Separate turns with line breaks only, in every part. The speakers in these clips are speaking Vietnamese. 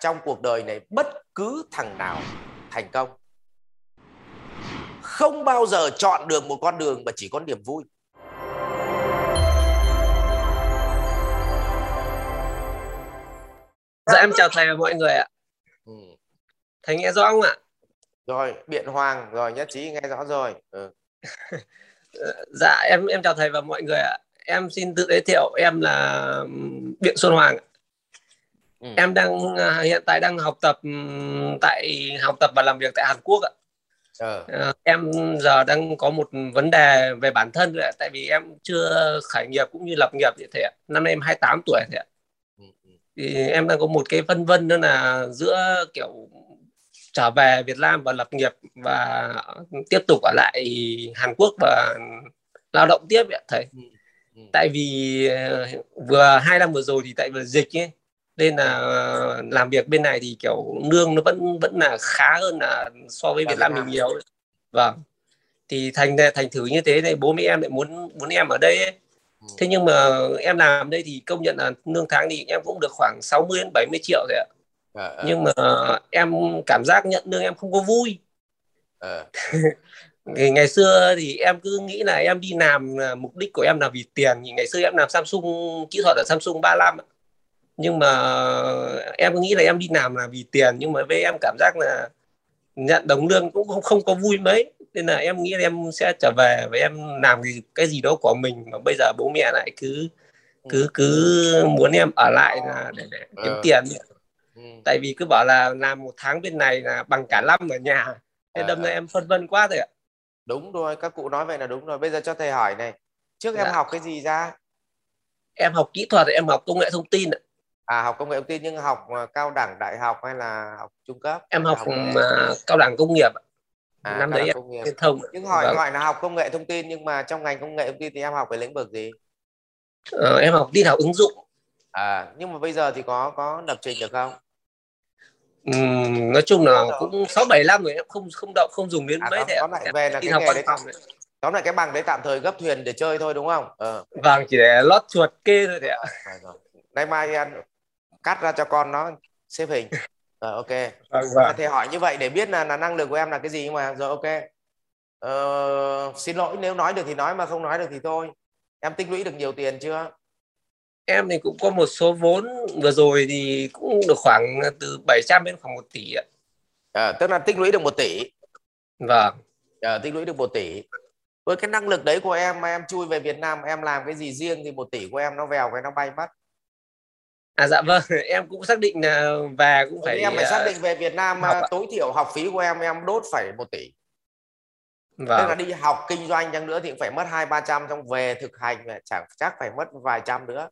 trong cuộc đời này bất cứ thằng nào thành công không bao giờ chọn được một con đường mà chỉ có niềm vui.
Dạ em chào thầy và mọi người ạ. Ừ. thầy nghe rõ không ạ?
Rồi biện hoàng rồi nhất trí nghe rõ rồi. Ừ.
dạ em em chào thầy và mọi người ạ. Em xin tự giới thiệu em là biện xuân hoàng ừ. em đang à, hiện tại đang học tập tại học tập và làm việc tại hàn quốc ạ ừ. em giờ đang có một vấn đề về bản thân rồi ạ tại vì em chưa khởi nghiệp cũng như lập nghiệp vậy thầy ạ năm nay em 28 tuổi thầy ạ thì em đang có một cái phân vân đó là giữa kiểu trở về Việt Nam và lập nghiệp và tiếp tục ở lại Hàn Quốc và lao động tiếp vậy thầy ừ, ừ. tại vì ờ, vừa hai năm vừa rồi thì tại vì dịch ấy nên là làm việc bên này thì kiểu lương nó vẫn vẫn là khá hơn là so với Việt Nam mình nhiều vâng. Thì thành thành thử như thế này bố mẹ em lại muốn muốn em ở đây ấy. Thế nhưng mà em làm đây thì công nhận là lương tháng thì em cũng được khoảng 60 đến 70 triệu rồi ạ. À, à. nhưng mà em cảm giác nhận lương em không có vui. À. thì ngày xưa thì em cứ nghĩ là em đi làm mục đích của em là vì tiền. Thì ngày xưa em làm Samsung kỹ thuật ở Samsung 35 nhưng mà em nghĩ là em đi làm là vì tiền nhưng mà với em cảm giác là nhận đồng lương cũng không không có vui mấy. Nên là em nghĩ là em sẽ trở về và em làm cái, cái gì đó của mình mà bây giờ bố mẹ lại cứ cứ ừ. cứ muốn em ở lại là để, để kiếm ừ. tiền. Ừ. tại vì cứ bảo là làm một tháng bên này là bằng cả năm ở nhà. Thế đâm ra em phân vân quá rồi ạ.
Đúng rồi các cụ nói vậy là đúng rồi. Bây giờ cho thầy hỏi này. Trước dạ. em học cái gì ra?
Em học kỹ thuật em học công nghệ thông tin ạ
à học công nghệ thông tin nhưng học cao đẳng đại học hay là học trung cấp?
Em học, học uh, cao đẳng công nghiệp
à, năm đấy công nghiệp. truyền thông nhưng hỏi vâng. hỏi là học công nghệ thông tin nhưng mà trong ngành công nghệ thông tin thì em học về lĩnh vực gì?
Ờ, em học tin học ứng dụng.
À nhưng mà bây giờ thì có có lập trình được không?
Uhm, nói chung là cũng sáu bảy năm rồi em không không động không dùng đến à, mấy
thế tóm lại về là cái nghề đấy tạm, tóm lại cái bằng đấy tạm thời gấp thuyền để chơi thôi đúng không?
Ờ. vâng chỉ để lót chuột kê thôi đấy ạ.
Nay mai cắt ra cho con nó xếp hình. Rồi ok. Vâng, vâng. thì hỏi như vậy để biết là, là năng lực của em là cái gì mà rồi ok. Ờ, xin lỗi nếu nói được thì nói mà không nói được thì thôi. Em tích lũy được nhiều tiền chưa?
Em thì cũng có một số vốn vừa rồi thì cũng được khoảng từ 700 đến khoảng 1 tỷ ạ.
À, tức là tích lũy được 1 tỷ.
Vâng.
À, tích lũy được 1 tỷ. Với cái năng lực đấy của em mà em chui về Việt Nam em làm cái gì riêng thì một tỷ của em nó vèo cái nó bay mất
À dạ vâng, em cũng xác định là về cũng phải
em phải xác định về Việt Nam học tối thiểu học phí của em em đốt phải một tỷ. Vâng. Tức là đi học kinh doanh chăng nữa thì cũng phải mất hai ba trăm trong về thực hành chẳng chắc phải mất vài trăm nữa.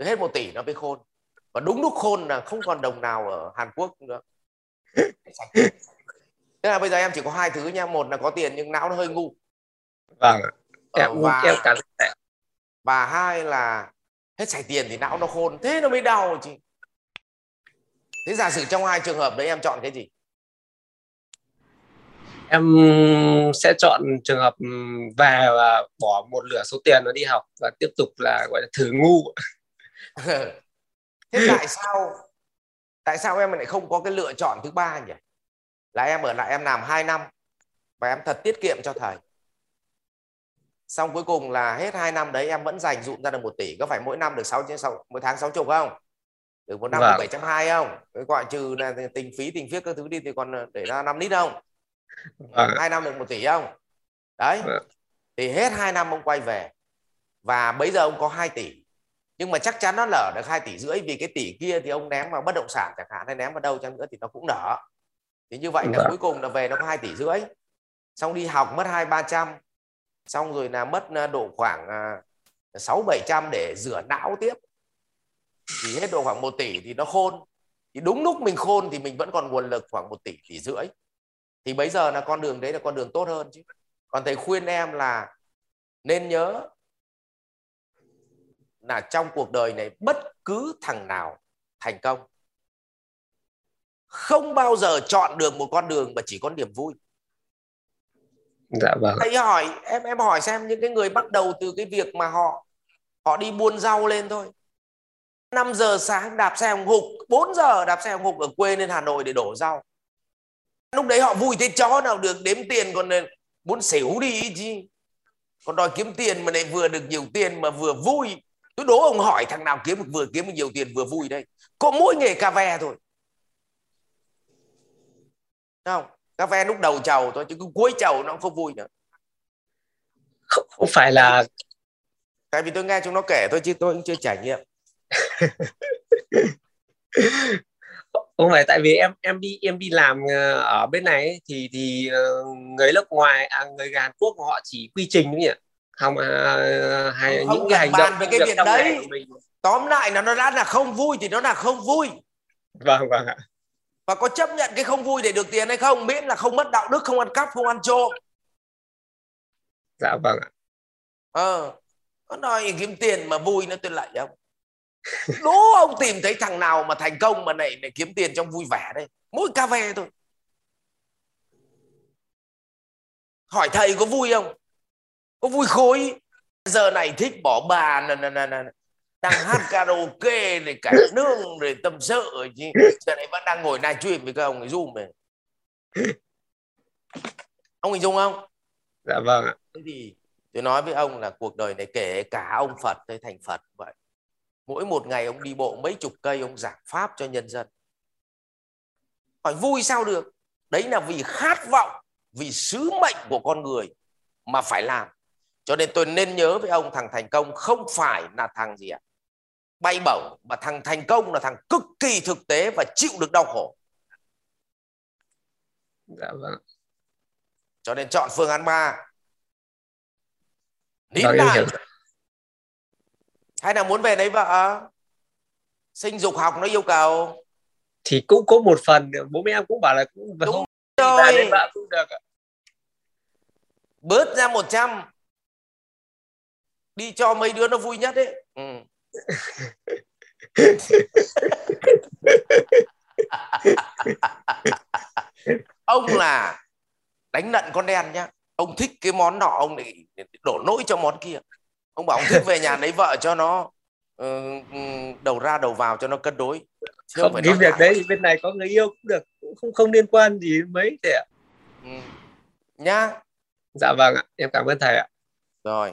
Hết một tỷ nó mới khôn. Và đúng lúc khôn là không còn đồng nào ở Hàn Quốc nữa. Tức là bây giờ em chỉ có hai thứ nha, một là có tiền nhưng não nó hơi ngu.
Vâng. Em ờ, và, em cảm
và hai là hết sạch tiền thì não nó khôn thế nó mới đau chị. Thế giả sử trong hai trường hợp đấy em chọn cái gì?
Em sẽ chọn trường hợp về và bỏ một nửa số tiền nó đi học và tiếp tục là gọi là thử ngu.
Thế tại sao tại sao em lại không có cái lựa chọn thứ ba nhỉ? Là em ở lại em làm 2 năm và em thật tiết kiệm cho thầy xong cuối cùng là hết 2 năm đấy em vẫn dành dụm ra được một tỷ có phải mỗi năm được 6 6 mỗi tháng 6 chục không được một năm vâng. bảy trăm hai không cái gọi trừ là tình phí tình phiết các thứ đi thì còn để ra 5 lít không vâng. hai năm được một tỷ không đấy vâng. thì hết 2 năm ông quay về và bây giờ ông có 2 tỷ nhưng mà chắc chắn nó lở được 2 tỷ rưỡi vì cái tỷ kia thì ông ném vào bất động sản chẳng hạn hay ném vào đâu chăng nữa thì nó cũng nở thì như vậy là vâng. cuối cùng là về nó có 2 tỷ rưỡi xong đi học mất hai ba trăm xong rồi là mất à, độ khoảng à, sáu bảy trăm để rửa não tiếp. Thì hết độ khoảng 1 tỷ thì nó khôn. Thì đúng lúc mình khôn thì mình vẫn còn nguồn lực khoảng 1 tỷ tỷ rưỡi. Thì bây giờ là con đường đấy là con đường tốt hơn chứ. Còn thầy khuyên em là nên nhớ là trong cuộc đời này bất cứ thằng nào thành công, không bao giờ chọn được một con đường mà chỉ có niềm vui
dạ vâng.
Thầy hỏi, em em hỏi xem những cái người bắt đầu từ cái việc mà họ họ đi buôn rau lên thôi. 5 giờ sáng đạp xe hồng hục 4 giờ đạp xe hồng hục ở quê lên Hà Nội để đổ rau. Lúc đấy họ vui thế chó nào được đếm tiền, còn muốn xỉu đi chứ. Còn đòi kiếm tiền mà lại vừa được nhiều tiền mà vừa vui. Tôi đố ông hỏi thằng nào kiếm được vừa kiếm được nhiều tiền vừa vui đây có mỗi nghề cà ve thôi. Không? Cà ve lúc đầu chầu thôi chứ cứ cuối chầu nó không vui nữa.
Không, không phải là
tại vì tôi nghe chúng nó kể thôi chứ tôi cũng chưa trải nghiệm.
Không phải tại vì em em đi em đi làm ờ, ở bên này ấy, thì thì ờ, người nước ngoài à, người Hàn Quốc họ chỉ quy trình nhỉ? Không à, hay
không
những cái hành
động
về
cái việc đấy. tóm lại là nó đã là không vui thì nó là không vui.
Vâng vâng ạ
và có chấp nhận cái không vui để được tiền hay không? Miễn là không mất đạo đức không ăn cắp không ăn trộm.
Dạ vâng ạ.
Ờ nó nói kiếm tiền mà vui nó tôi lại ông. Đố ông tìm thấy thằng nào mà thành công mà này để kiếm tiền trong vui vẻ đây? Mỗi cà phê thôi. Hỏi thầy có vui không? Có vui khối? Giờ này thích bỏ bà nè nè nè đang hát karaoke để cả nương để tâm sự rồi chứ. Giờ này vẫn đang ngồi live stream với các ông ấy zoom này. Ông hình dung không?
Dạ vâng ạ.
Thế thì tôi nói với ông là cuộc đời này kể cả ông phật tới thành phật vậy. Mỗi một ngày ông đi bộ mấy chục cây ông giảng pháp cho nhân dân. Hỏi vui sao được? Đấy là vì khát vọng vì sứ mệnh của con người mà phải làm. Cho nên tôi nên nhớ với ông thằng thành công không phải là thằng gì ạ bay bổng mà thằng thành công là thằng cực kỳ thực tế và chịu được đau khổ.
Dạ vâng.
Cho nên chọn phương án ba. Nín
vâng,
lại hay là muốn về lấy vợ? Sinh dục học nó yêu cầu.
Thì cũng có một phần bố mẹ em cũng bảo là cũng
đúng rồi.
vợ cũng được
bớt ra 100 đi cho mấy đứa nó vui nhất đấy ừ. ông là đánh nận con đen nhá. Ông thích cái món nọ ông lại đổ lỗi cho món kia. Ông bảo ông thích về nhà lấy vợ cho nó uh, đầu ra đầu vào cho nó cân đối.
Chứ không, không cái việc đấy bên này có người yêu cũng được cũng không không liên quan gì mấy thế ạ.
Ừ. nhá.
Dạ vâng ạ em cảm ơn thầy ạ.
Rồi